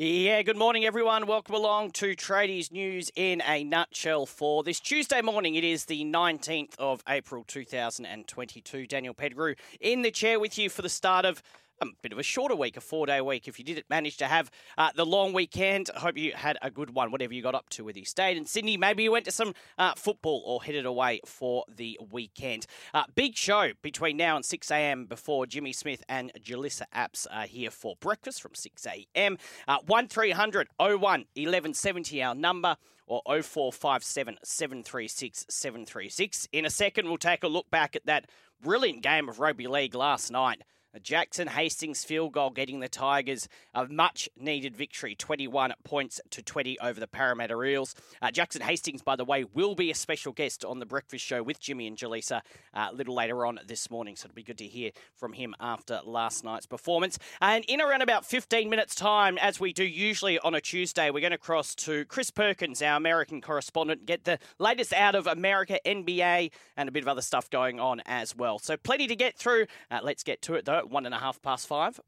Yeah, good morning, everyone. Welcome along to Tradies News in a nutshell for this Tuesday morning. It is the 19th of April 2022. Daniel Pettigrew in the chair with you for the start of a bit of a shorter week, a four day week. If you didn't manage to have uh, the long weekend, I hope you had a good one, whatever you got up to whether you stayed in Sydney. Maybe you went to some uh, football or headed away for the weekend. Uh, big show between now and 6 a.m. before Jimmy Smith and Jalissa Apps are here for breakfast from 6 a.m. Uh, 1300 01 1170, our number or 0457 736 736. In a second, we'll take a look back at that brilliant game of rugby league last night. Jackson Hastings field goal getting the Tigers a much needed victory, 21 points to 20 over the Parramatta Eels. Uh, Jackson Hastings, by the way, will be a special guest on the breakfast show with Jimmy and Jaleesa uh, a little later on this morning, so it'll be good to hear from him after last night's performance. And in around about 15 minutes' time, as we do usually on a Tuesday, we're going to cross to Chris Perkins, our American correspondent, get the latest out of America, NBA, and a bit of other stuff going on as well. So plenty to get through. Uh, let's get to it though one and a half past five.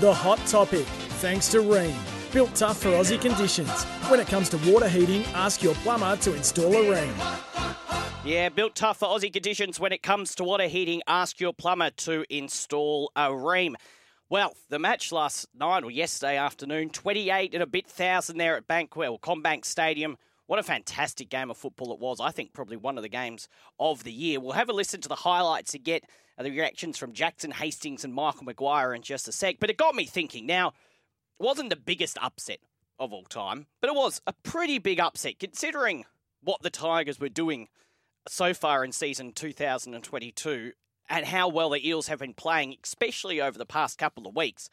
The hot topic, thanks to Rheem. Built tough for Aussie conditions. When it comes to water heating, ask your plumber to install a Rheem. Yeah, built tough for Aussie conditions. When it comes to water heating, ask your plumber to install a Rheem. Well, the match last night or yesterday afternoon, 28 and a bit thousand there at Bankwest, CommBank Stadium. What a fantastic game of football it was. I think probably one of the games of the year. We'll have a listen to the highlights and get the reactions from Jackson Hastings and Michael Maguire in just a sec. But it got me thinking. Now, it wasn't the biggest upset of all time, but it was a pretty big upset considering what the Tigers were doing so far in season 2022 and how well the Eels have been playing, especially over the past couple of weeks.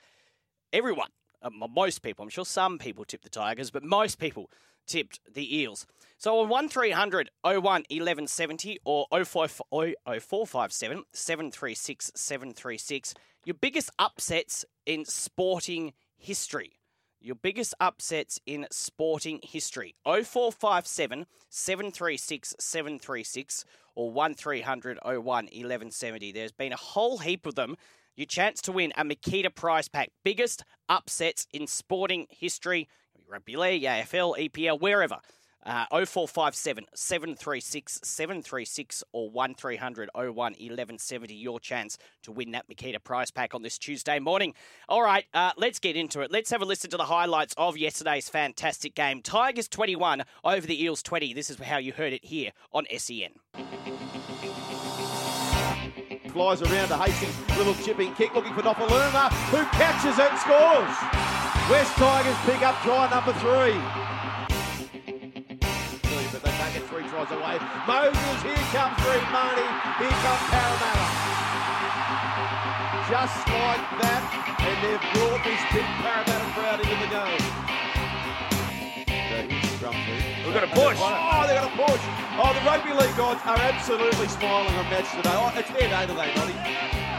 Everyone, uh, most people, I'm sure some people tipped the Tigers, but most people tipped the Eels. So on 1300 01 1170 or 0457 736 736, your biggest upsets in sporting history. Your biggest upsets in sporting history. 0457 736 736 or 1300 01 1170. There's been a whole heap of them. Your chance to win a Makita prize pack. Biggest upsets in sporting history rugby league, AFL, EPL, wherever. Uh, 0457 736 736 or 1300 01 1170. Your chance to win that Makita prize pack on this Tuesday morning. All right, uh, let's get into it. Let's have a listen to the highlights of yesterday's fantastic game. Tigers 21 over the Eels 20. This is how you heard it here on SEN. Flies around to Hastings, little chipping kick looking for Nofoaluma, who catches it scores. West Tigers pick up try number three. But they take it three tries away. Moses, here comes Reed Mahoney. Here comes Parramatta. Just like that, and they've brought this big Parramatta crowd into the game. We've got a push. Oh, they've got a push. Oh, the rugby league gods are absolutely smiling on match today. Oh, it's their day today, Donny.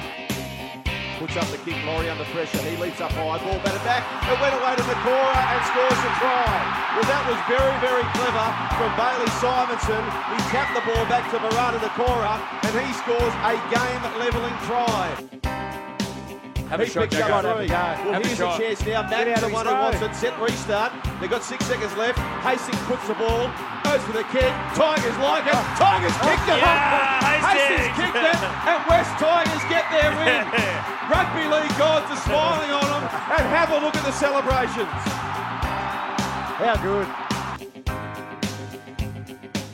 Puts up the kick, Laurie under pressure. He leaps up high, ball batted back. It went away to Niukore and scores a try. Well, that was very, very clever from Bailey Simonsson. He tapped the ball back to Marata Niukore and he scores a game-levelling try. Have he a shot, up three. Well, Have here's a shot. chance now. Matt, the one who wants it. Set restart. They've got six seconds left. Hastings puts the ball, goes for the kick. Tigers like it. Tigers kicked it. Yeah, Hastings. kicked it, and West Tigers get their win. Rugby league gods are smiling on them, and have a look at the celebrations. How good.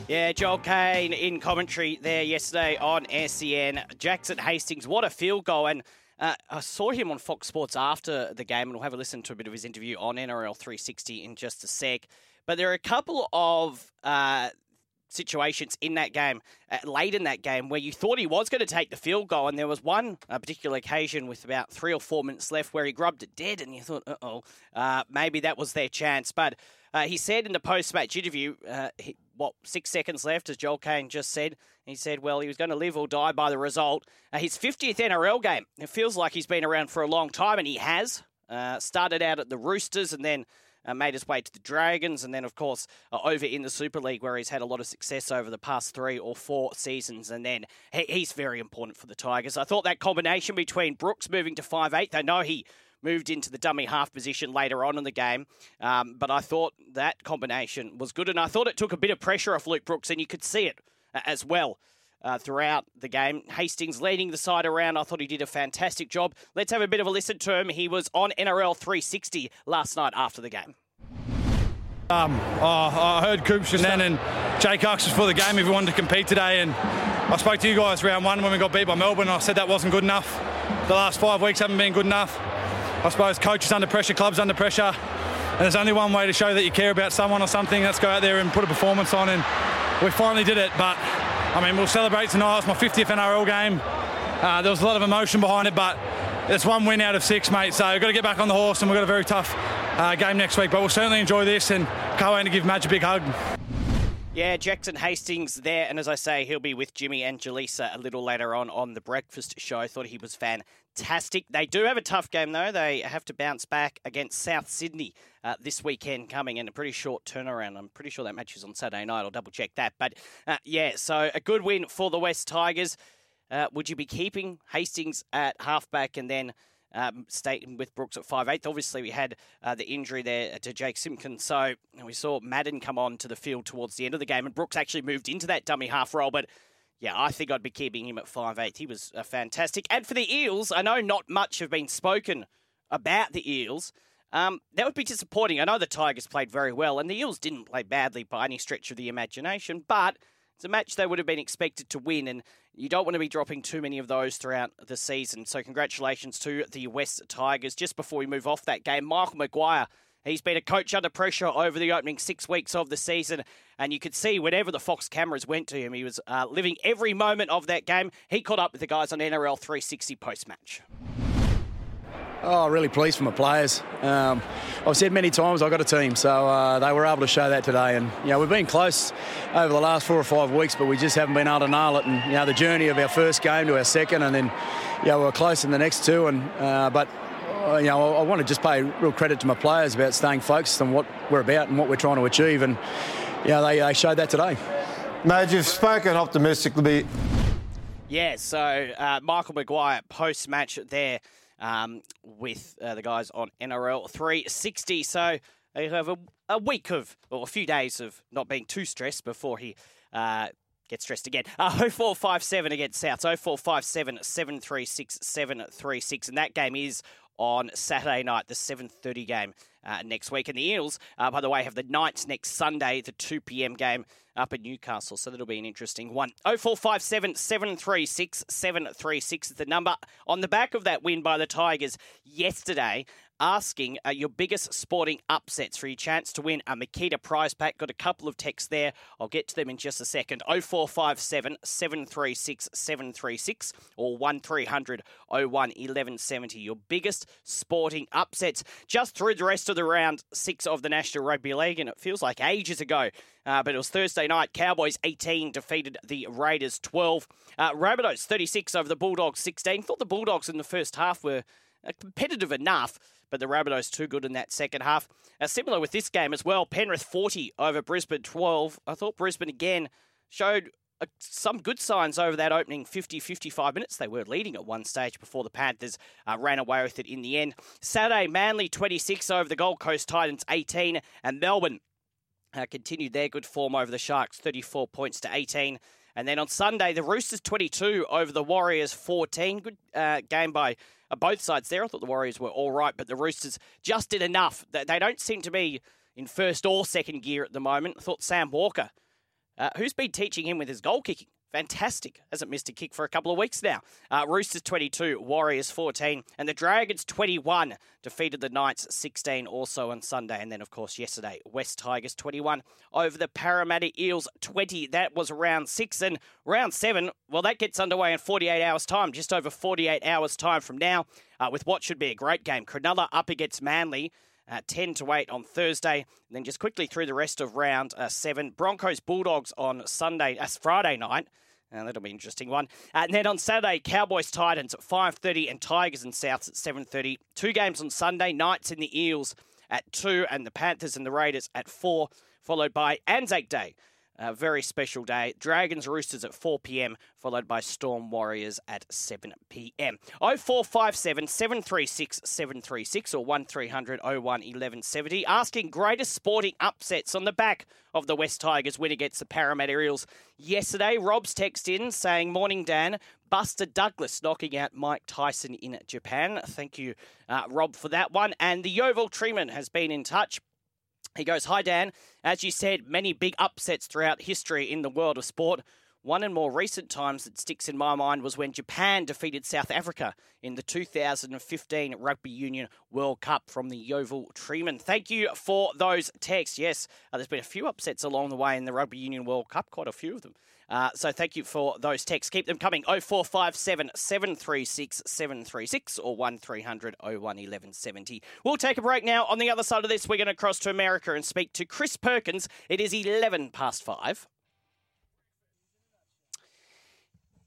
Yeah, Joel Caine in commentary there yesterday on SEN. Jackson Hastings, what a field goal. And Uh, I saw him on Fox Sports after the game, and we'll have a listen to a bit of his interview on NRL 360 in just a sec. But there are a couple of uh, situations in that game, uh, late in that game, where you thought he was going to take the field goal, and there was one uh, particular occasion with about three or four minutes left where he grubbed it dead, and you thought, uh-oh, uh, maybe that was their chance. But uh, he said in the post-match interview, uh, he, what six seconds left, as Joel Caine just said. He said, well, he was going to live or die by the result. Uh, his 50th NRL game. It feels like he's been around for a long time, and he has. Started out at the Roosters and then uh, made his way to the Dragons, and then, of course, uh, over in the Super League, where he's had a lot of success over the past three or four seasons. And then he, he's very important for the Tigers. I thought that combination between Brooks moving to five eight, I know he moved into the dummy half position later on in the game. Um, but I thought that combination was good, and I thought it took a bit of pressure off Luke Brooks, and you could see it uh, as well. Uh, throughout the game, Hastings leading the side around. I thought he did a fantastic job. Let's have a bit of a listen to him. He was on NRL 360 last night after the game. Um, oh, I heard just then, and Jake Cox for the game. Wanted to compete today, and I spoke to you guys round one when we got beat by Melbourne. I said that wasn't good enough. The last five weeks haven't been good enough. I suppose coaches under pressure, clubs under pressure, and there's only one way to show that you care about someone or something. Let's go out there and put a performance on, and we finally did it. But I mean, we'll celebrate tonight. It's my 50th NRL game. Uh, there was a lot of emotion behind it, but it's one win out of six, mate. So we've got to get back on the horse, and we've got a very tough uh, game next week. But we'll certainly enjoy this, and can't wait to give Madge a big hug. Yeah, Jackson Hastings there, and as I say, he'll be with Jimmy and Jaleesa a little later on on the breakfast show. Thought he was fantastic. They do have a tough game though. They have to bounce back against South Sydney uh, this weekend coming in a pretty short turnaround. I'm pretty sure that match is on Saturday night. I'll double check that. But uh, yeah, so a good win for the West Tigers. Uh, would you be keeping Hastings at halfback and then um, staying with Brooks at five eighth? Obviously, we had uh, the injury there to Jake Simpkins, so we saw Madden come on to the field towards the end of the game, and Brooks actually moved into that dummy half role, but. Yeah, I think I'd be keeping him at five eighth. He was uh, fantastic. And for the Eels, I know not much have been spoken about the Eels. Um, that would be disappointing. I know the Tigers played very well, and the Eels didn't play badly by any stretch of the imagination, but it's a match they would have been expected to win, and you don't want to be dropping too many of those throughout the season. So, congratulations to the West Tigers. Just before we move off that game, Michael Maguire. He's been a coach under pressure over the opening six weeks of the season, and you could see whenever the Fox cameras went to him, he was uh, living every moment of that game. He caught up with the guys on NRL 360 post match. Oh, really pleased for my players. Um, I've said many times I've got a team, so uh, they were able to show that today. And you know we've been close over the last four or five weeks, but we just haven't been able to nail it. And you know the journey of our first game to our second, and then you know we are close in the next two. And uh, but you know I, I want to just pay real credit to my players about staying focused on what we're about and what we're trying to achieve. And you know they, they showed that today. Mate, you've spoken optimistically. Yeah, so uh, Michael Maguire post match there um, with uh, the guys on NRL 360. So they have a, a, week of, or a few days of not being too stressed before he. Uh, Get stressed again. Uh, 0457 against South. 0457 736 736. And that game is on Saturday night, the 7.30 game uh, next week. And the Eels, uh, by the way, have the Knights next Sunday, the 2 p.m. game up in Newcastle. So that'll be an interesting one. 0457 736 736 is the number. On the back of that win by the Tigers yesterday, asking uh, your biggest sporting upsets for your chance to win a Makita prize pack. Got a couple of texts there. I'll get to them in just a second. 0457 736 736 or 1300 01 1170. Your biggest sporting upsets just through the rest of the round six of the National Rugby League, and it feels like ages ago. Uh, but it was Thursday night. Cowboys 18 defeated the Raiders 12. Uh, Rabbitohs 36 over the Bulldogs 16. Thought the Bulldogs in the first half were uh, competitive enough, but the Rabbitohs too good in that second half. Uh, similar with this game as well. Penrith 40 over Brisbane 12. I thought Brisbane again showed uh, some good signs over that opening 50 55 minutes. They were leading at one stage before the Panthers uh, ran away with it in the end. Saturday, Manly 26 over the Gold Coast Titans 18, and Melbourne uh, continued their good form over the Sharks 34 points to 18. And then on Sunday, the Roosters 22 over the Warriors 14. Good uh, game by uh, both sides there. I thought the Warriors were all right, but the Roosters just did enough. They don't seem to be in first or second gear at the moment. I thought Sam Walker, uh, who's been teaching him with his goal kicking, Fantastic. Hasn't missed a kick for a couple of weeks now. Uh, Roosters 22, Warriors 14, and the Dragons 21 defeated the Knights 16 also on Sunday. And then, of course, yesterday, West Tigers 21 over the Parramatta Eels 20. That was round six. And round seven, well, that gets underway in 48 hours' time, just over 48 hours' time from now, uh, with what should be a great game. Cronulla up against Manly. Uh, 10 to 8 on Thursday. And then just quickly through the rest of round uh, seven. Broncos Bulldogs on Sunday, uh, Friday night. And that'll be an interesting one. Uh, and then on Saturday, Cowboys Titans at 5.30 and Tigers and Souths at 7.30. Two games on Sunday, Knights and the Eels at 2 and the Panthers and the Raiders at 4, followed by Anzac Day a very special day. Dragons Roosters at 4 p.m., followed by Storm Warriors at 7 p.m. 0457 736 736 or 1300 01 1170. Asking greatest sporting upsets on the back of the West Tigers win against the Parramatta Eels yesterday. Rob's text in saying, Morning, Dan. Buster Douglas knocking out Mike Tyson in Japan. Thank you, uh, Rob, for that one. And the Yeovil Treeman has been in touch. He goes, Hi, Dan. As you said, many big upsets throughout history in the world of sport. One in more recent times that sticks in my mind was when Japan defeated South Africa in the 2015 Rugby Union World Cup from the Yeovil Treeman. Thank you for those texts. Yes, uh, there's been a few upsets along the way in the Rugby Union World Cup, quite a few of them. Uh, so thank you for those texts. Keep them coming. 0457 736 736 or 1300 01 1170. We'll take a break now. On the other side of this, we're going to cross to America and speak to Chris Perkins. It is 11 past 5.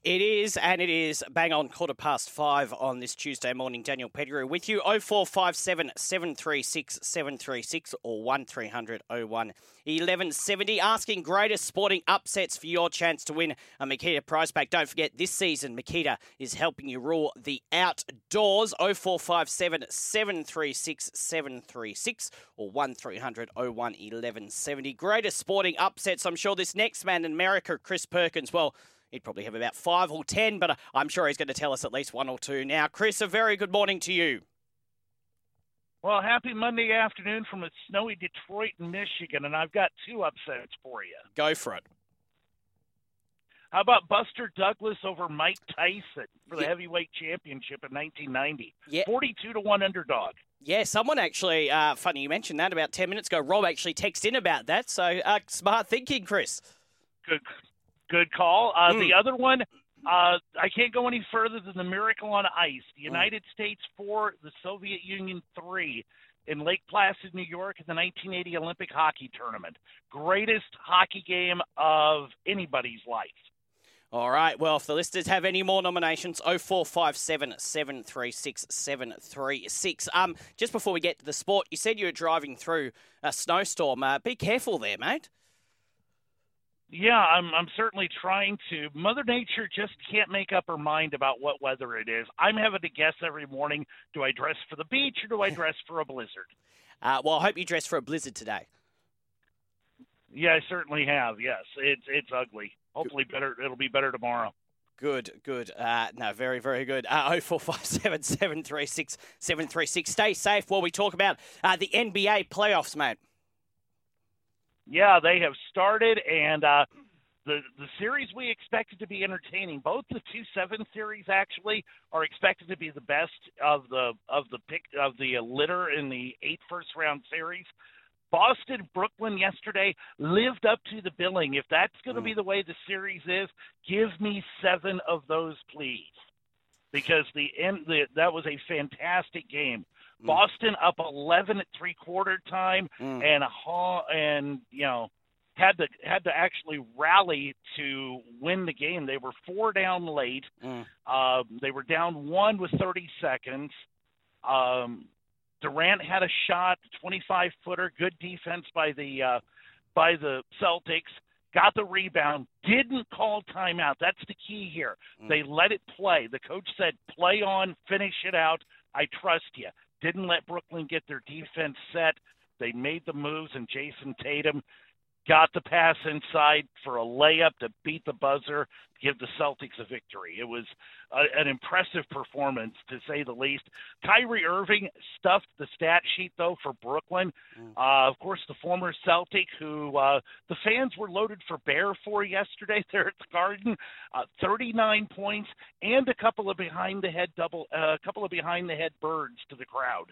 It is, and it is bang on quarter past five on this Tuesday morning. Daniel Pettigrew with you. 0457 736 736 or 1300 01 1170. Asking greatest sporting upsets for your chance to win a Makita prize pack. Don't forget, this season, Makita is helping you rule the outdoors. 0457 736 736 or 1300 01 1170. Greatest sporting upsets. I'm sure this next man in America, Chris Perkins, well, He'd probably have about five or ten, but I'm sure he's going to tell us at least one or two now. Chris, a very good morning to you. Well, happy Monday afternoon from a snowy Detroit, Michigan, and I've got two upsets for you. Go for it. How about Buster Douglas over Mike Tyson for the yeah. heavyweight championship in 1990? Yeah. 42 to 1 underdog. Yeah, someone actually, uh, funny you mentioned that about 10 minutes ago. Rob actually texted in about that. So uh, smart thinking, Chris. Good, Good call. Uh, mm. The other one, uh, I can't go any further than the Miracle on Ice. The hmm. United mm. States four, the Soviet Union three, in Lake Placid, New York, in the 1980 Olympic hockey tournament. Greatest hockey game of anybody's life. All right. Well, if the listeners have any more nominations, 0457 736 736. Um, just before we get to the sport, you said you were driving through a snowstorm. Uh, be careful there, mate. Yeah, I'm I'm certainly trying to. Mother Nature just can't make up her mind about what weather it is. I'm having to guess every morning: do I dress for the beach or do I dress for a blizzard? Uh, well, I hope you dress for a blizzard today. Yeah, I certainly have. Yes, it's it's ugly. Hopefully, better. It'll be better tomorrow. Good, good. Uh, no, very, very good. Uh, 0457 736 736. Stay safe while we talk about uh, the NBA playoffs, mate yeah, they have started, and uh, the the series we expected to be entertaining. Both the two seven series actually are expected to be the best of the of the pick of the litter in the eight first round series. Boston, Brooklyn yesterday lived up to the billing. If that's going to be mm. the way the series is, give me seven of those, please, because the end the, that was a fantastic game. Mm. Boston up 11 at three quarter time, mm. and a and you know had to had to actually rally to win the game. They were four down late. Mm. Uh, they were down one with 30 seconds. Um, Durant had a shot, 25 footer, good defense by the uh, by the Celtics. Got the rebound, didn't call timeout. That's the key here. Mm. They let it play. The coach said, "Play on, finish it out. I trust you." Didn't let Brooklyn get their defense set. They made the moves, and Jayson Tatum got the pass inside for a layup to beat the buzzer, give the Celtics a victory. It was a, an impressive performance, to say the least. Kyrie Irving stuffed the stat sheet, though, for Brooklyn. Uh, of course, the former Celtic, who uh, the fans were loaded for bear for yesterday there at the Garden, uh, 39 points and a couple of behind the head double, uh, a couple of behind the head birds to the crowd.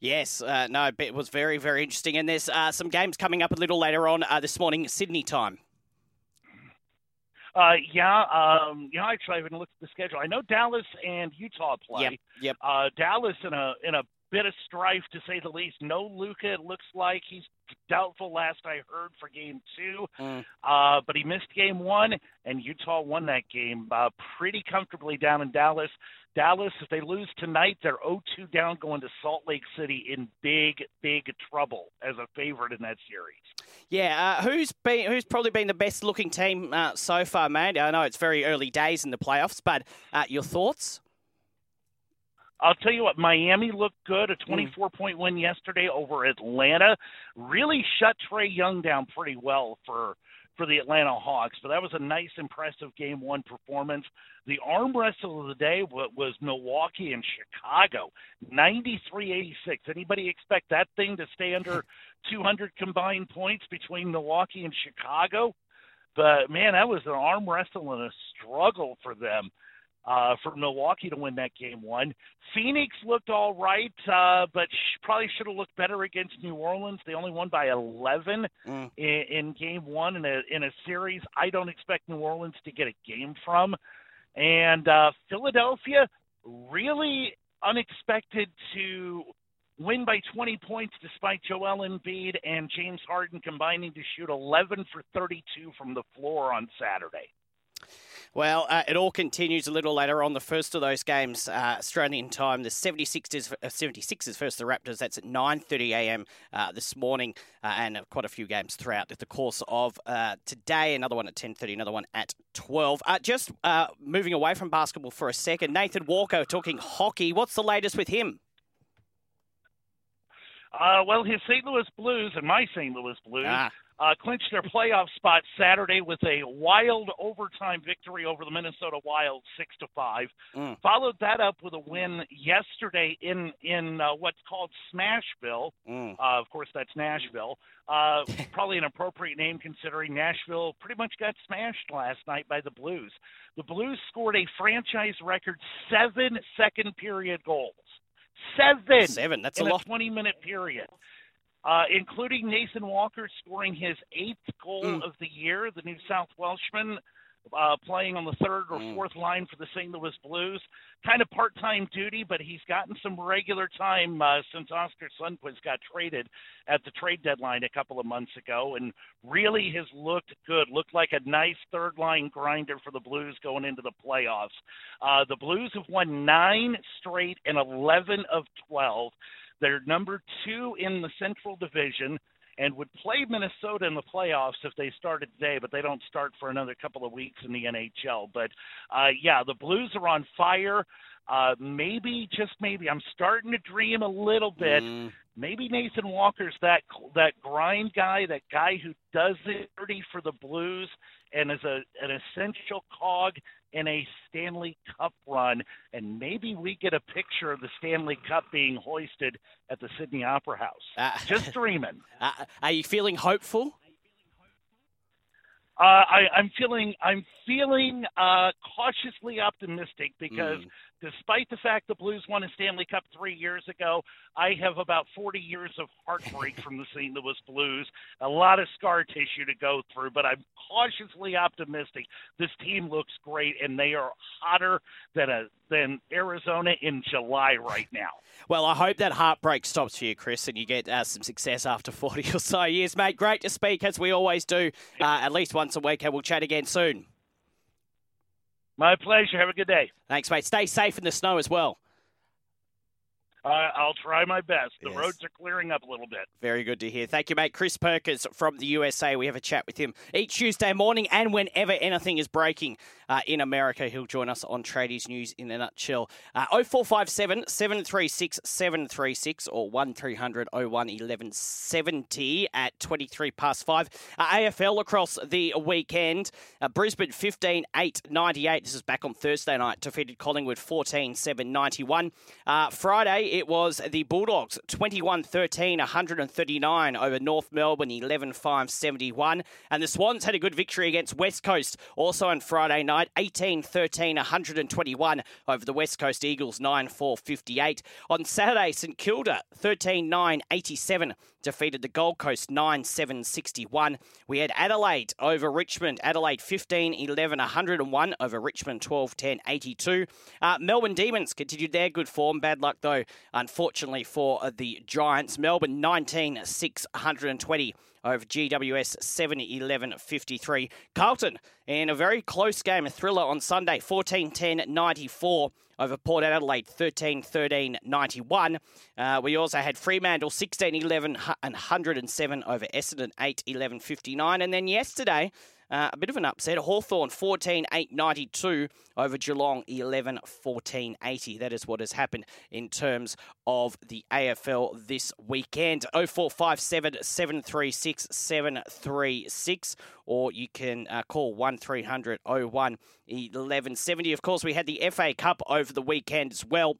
Yes, uh, no, it was very, very interesting. And there's uh, some games coming up a little later on uh, this morning, Sydney time. Uh, yeah, um, you know, actually, I haven't looked at the schedule. I know Dallas and Utah play. Yep, yep. Uh, Dallas in a in a bit of strife to say the least. No Luka. It looks like he's doubtful. Last I heard for Game Two, Mm. uh, but he missed Game One, and Utah won that game uh, pretty comfortably down in Dallas. Dallas, if they lose tonight, they're 0-2 down going to Salt Lake City in big, big trouble as a favorite in that series. Yeah, uh, who's been who's probably been the best looking team uh, so far, mate? I know it's very early days in the playoffs, but uh, your thoughts? I'll tell you what, Miami looked good. A mm. 24 point win yesterday over Atlanta. Really shut Trae Young down pretty well for for the Atlanta Hawks. But that was a nice, impressive game one performance. The arm wrestle of the day was Milwaukee and Chicago, 93-86. Anybody expect that thing to stay under 200 combined points between Milwaukee and Chicago? But man, that was an arm wrestle and a struggle for them uh, for Milwaukee to win that game one. Phoenix looked all right, uh, but sh- probably should have looked better against New Orleans. They only won by 11 Mm. in, in game one in a in a series. I don't expect New Orleans to get a game from, and uh, Philadelphia really unexpected to win by 20 points despite Joel Embiid and James Harden combining to shoot 11 for 32 from the floor on Saturday. Well, uh, it all continues a little later on. The first of those games, uh, Australian time, the 76ers, uh, 76ers versus the Raptors. That's at 9:30 a.m. Uh, this morning, uh, and uh, quite a few games throughout the course of uh, today. Another one at 10:30, another one at 12. Uh, just uh, moving away from basketball for a second, Nathan Walker talking hockey. What's the latest with him? Uh, well, his St. Louis Blues and my St. Louis Blues Ah. Uh, clinched their playoff spot Saturday with a wild overtime victory over the Minnesota Wild, six to five. Mm. Followed that up with a win yesterday in in uh, what's called Smashville. Mm. Uh, of course, that's Nashville. Uh, probably an appropriate name considering Nashville pretty much got smashed last night by the Blues. The Blues scored a franchise record seven second period goals. Seven. Seven, that's a in lot. a 20 minute period. Uh, including Nathan Walker scoring his eighth goal Mm. of the year, the New South Welshman uh, playing on the third or Mm. fourth line for the St. Louis Blues. Kind of part time duty, but he's gotten some regular time uh, since Oskar Sundqvist got traded at the trade deadline a couple of months ago and really has looked good. Looked like a nice third line grinder for the Blues going into the playoffs. Uh, the Blues have won nine straight and 11 of 12. They're number two in the Central Division and would play Minnesota in the playoffs if they started today, but they don't start for another couple of weeks in the NHL. But uh, yeah, the Blues are on fire. Uh, maybe, just maybe, I'm starting to dream a little bit. Mm. Maybe Nathan Walker's that that grind guy, that guy who does it dirty for the Blues and is a an essential cog in a Stanley Cup run. And maybe we get a picture of the Stanley Cup being hoisted at the Sydney Opera House. Uh, Just dreaming. uh, are you feeling hopeful? Uh, I, I'm feeling I'm feeling uh, cautiously optimistic because Mm. Despite the fact the Blues won a Stanley Cup three years ago, I have about 40 years of heartbreak from the St. Louis Blues, a lot of scar tissue to go through. But I'm cautiously optimistic. This team looks great, and they are hotter than a than Arizona in July right now. Well, I hope that heartbreak stops for you, Chris, and you get uh, some success after 40 or so years, mate. Great to speak, as we always do, uh, at least once a week, and we'll chat again soon. My pleasure. Have a good day. Thanks, mate. Stay safe in the snow as well. Uh, I'll try my best. The Yes. roads are clearing up a little bit. Very good to hear. Thank you, mate. Chris Perkins from the USA. We have a chat with him each Tuesday morning and whenever anything is breaking uh, in America, he'll join us on Tradies News in a nutshell. Uh, 0457 736 736 or 1300 01 1170 at 23 past 5. Uh, AFL across the weekend. Uh, Brisbane 15 8 98. This is back on Thursday night. Defeated Collingwood 14 7 91. Uh, Friday, it was the Bulldogs 21 13 139 over North Melbourne 11 5 71. And the Swans had a good victory against West Coast also on Friday night 18 13 121 over the West Coast Eagles 9 4 58. On Saturday, St Kilda 13 9 87 defeated the Gold Coast 9 7 61. We had Adelaide over Richmond. Adelaide 15 11 101 over Richmond 12 10 82. Uh, Melbourne Demons continued their good form. Bad luck, though, unfortunately, for the Giants. Melbourne 19 6 120 over GWS 7 11 53. Carlton in a very close game, a thriller on Sunday 14 10 94 over Port Adelaide 13 13 91. Uh, we also had Fremantle 16 11 and 107 over Essendon 8 11 59. And then yesterday, uh, a bit of an upset. Hawthorn 14 8 92 over Geelong 11 14 80. That is what has happened in terms of the AFL this weekend. 0457 736 736, or you can uh, call 1300 01 1170. Of course, we had the FA Cup over the weekend as well.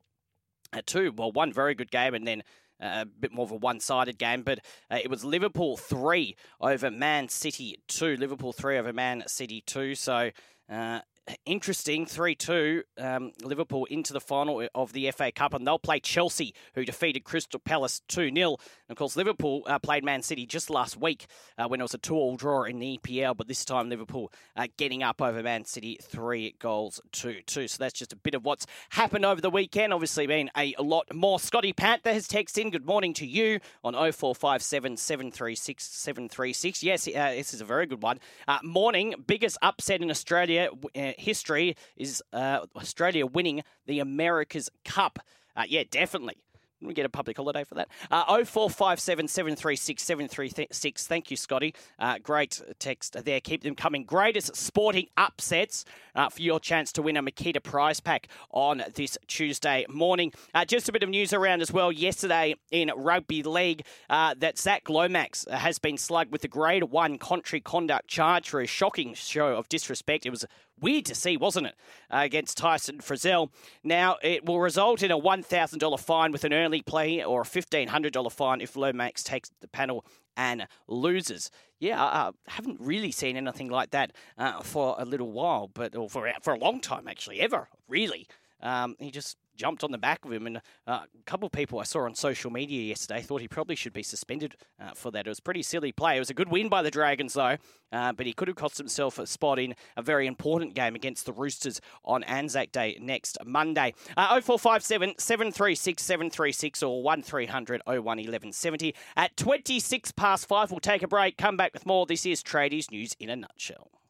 Uh, two, well, one very good game, and then a bit more of a one-sided game, but uh, it was Liverpool three over Man City two. Liverpool three over Man City two. So. Uh, Interesting, 3 2, um, Liverpool into the final of the FA Cup, and they'll play Chelsea, who defeated Crystal Palace 2 0. Of course, Liverpool uh, played Man City just last week uh, when it was a 2 all draw in the EPL, but this time Liverpool uh, getting up over Man City 3 goals to 2. So that's just a bit of what's happened over the weekend. Obviously, been a lot more. Scotty Panther has texted in. Good morning to you on 0457 736 736. Yes, uh, this is a very good one. Uh, morning, biggest upset in Australia uh, history is Australia winning the America's Cup. Yeah, definitely. We get a public holiday for that. Uh, 0457 736 736. Thank you, Scotty. Uh, great text there. Keep them coming. Greatest sporting upsets uh, for your chance to win a Makita prize pack on this Tuesday morning. Uh, just a bit of news around as well. Yesterday in rugby league, uh, that Zac Lomax has been slugged with a grade one contrary conduct charge for a shocking show of disrespect. It was weird to see, wasn't it, uh, against Tyson Frizell. Now, it will result in a $1,000 fine with an early play or a $1,500 fine if Lomax takes the panel and loses. Yeah, I I haven't really seen anything like that uh, for a little while, but or for for a long time actually, ever really. Um, he just jumped on the back of him, and uh, a couple of people I saw on social media yesterday thought he probably should be suspended uh, for that. It was pretty silly play. It was a good win by the Dragons, though, uh, but he could have cost himself a spot in a very important game against the Roosters on Anzac Day next Monday. Uh, 0457 736 736 or 1300 01 1170. At 26 past 5, we'll take a break, come back with more. This is Tradies News in a nutshell.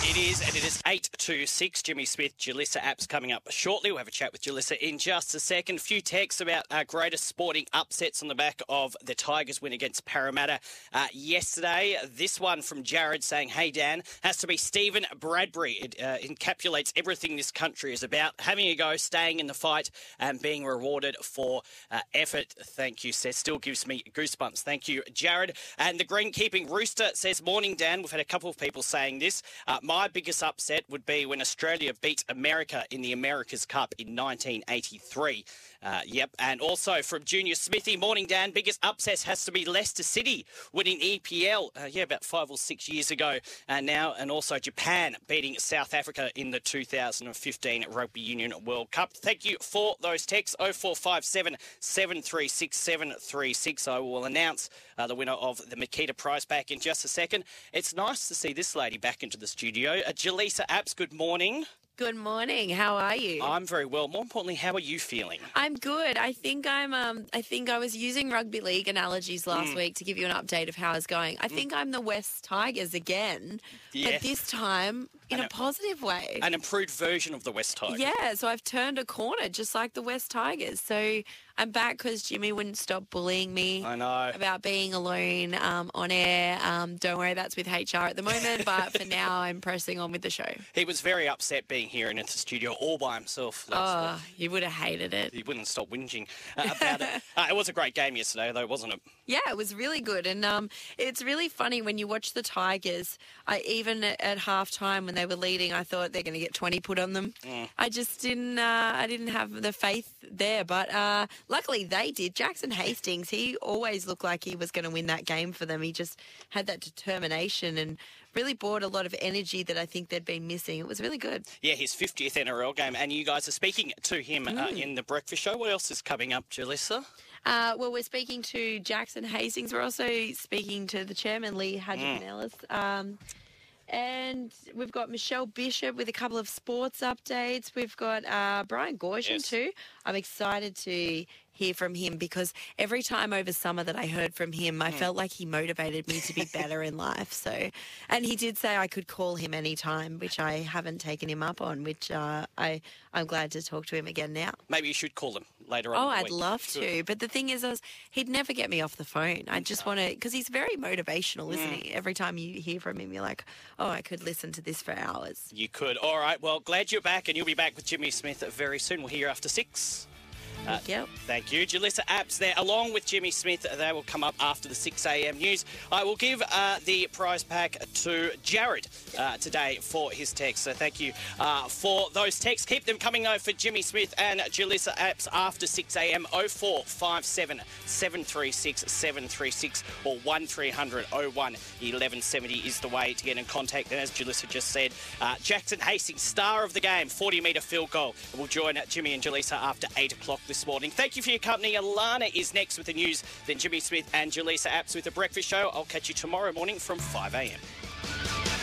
It is, and it is 8 to 6. Jimmy Smith, Jalissa apps coming up shortly. We'll have a chat with Jalissa in just a second. A few texts about our greatest sporting upsets on the back of the Tigers win against Parramatta uh, yesterday. This one from Jared saying, Hey Dan, has to be Steven Bradbury. It uh, encapsulates everything this country is about having a go, staying in the fight, and being rewarded for uh, effort. Thank you, Seth. Still gives me goosebumps. Thank you, Jared. And the greenkeeping rooster says, Morning, Dan. We've had a couple of people saying this. Uh, my biggest upset would be when Australia beat America in the America's Cup in 1983. Uh, yep, and also from Junior Smithy, morning Dan, biggest upset has to be Leicester City winning EPL, uh, yeah, about five or six years ago, and now, and also Japan beating South Africa in the 2015 Rugby Union World Cup. Thank you for those texts 0457 736 736. I will announce uh, the winner of the Makita prize back in just a second. It's nice to see this lady back into the studio. Uh, Jaleesa Apps, good morning. Good morning. How are you? I'm very well. More importantly, how are you feeling? I'm good. I think I'm. Um, I think I was using rugby league analogies last Mm. week to give you an update of how it's going. I think I'm the West Tigers again, Yes. but this time in a positive way. An improved version of the West Tigers. Yeah, so I've turned a corner just like the West Tigers. So I'm back because Jimmy wouldn't stop bullying me. I know. About being alone um, on air. Um, don't worry, that's with HR at the moment, but for now I'm pressing on with the show. He was very upset being here in the studio all by himself. last Oh, you would have hated it. He wouldn't stop whinging uh, about it. Uh, it was a great game yesterday, though, wasn't it? Yeah, it was really good, and um, it's really funny when you watch the Tigers. I even at, at half time when they were leading, I thought they're going to get twenty put on them. Mm. I just didn't. Uh, I didn't have the faith there, but uh, luckily they did. Jackson Hastings, he always looked like he was going to win that game for them. He just had that determination and really brought a lot of energy that I think they'd been missing. It was really good. Yeah, his 50th NRL game, and you guys are speaking to him uh, Mm. in the breakfast show. What else is coming up, Jalissa? Uh, well, we're speaking to Jackson Hastings. We're also speaking to the chairman, Lee Hadjian Mm. Ellis. Um, and we've got Michelle Bishop with a couple of sports updates. We've got uh, Brian Goorjian Yes. too. I'm excited to hear from him because every time over summer that I heard from him, I Mm. felt like he motivated me to be better in life. So, and he did say I could call him anytime, which I haven't taken him up on. Which uh, I I'm glad to talk to him again now. Maybe you should call him later on. Oh, I'd week. love to. But the thing is, is he'd never get me off the phone. I just want to, because he's very motivational, isn't Mm. he? Every time you hear from him, you're like, oh, I could listen to this for hours. You could. All right. Well, glad you're back, and you'll be back with Jimmy Smith very soon. We'll hear you after six. Uh, Thank you. Thank you. Jalissa Apps there, along with Jimmy Smith. They will come up after the 6 a.m. news. I will give uh, the prize pack to Jared uh, today for his text. So thank you uh, for those texts. Keep them coming though for Jimmy Smith and Jalissa Apps after 6 a.m. 0457 736 736 or 1300 01 1170 is the way to get in contact. And as Jalissa just said, uh, Jackson Hastings, star of the game, 40 metre field goal, will join Jimmy and Jalissa after 8 o'clock this morning. Thank you for your company. Alana is next with the news, then Jimmy Smith and Jalissa Apps with the breakfast show. I'll catch you tomorrow morning from 5 a.m.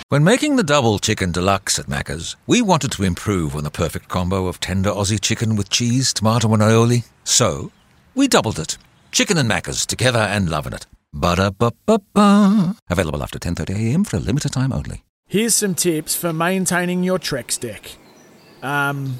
When making the double chicken deluxe at Macca's, we wanted to improve on the perfect combo of tender Aussie chicken with cheese, tomato, and aioli. So, we doubled it. Chicken and Macca's together and loving it. Ba-da-ba-ba-ba. Available after 10.30am for a limited time only. Here's some tips for maintaining your Trex deck. Um,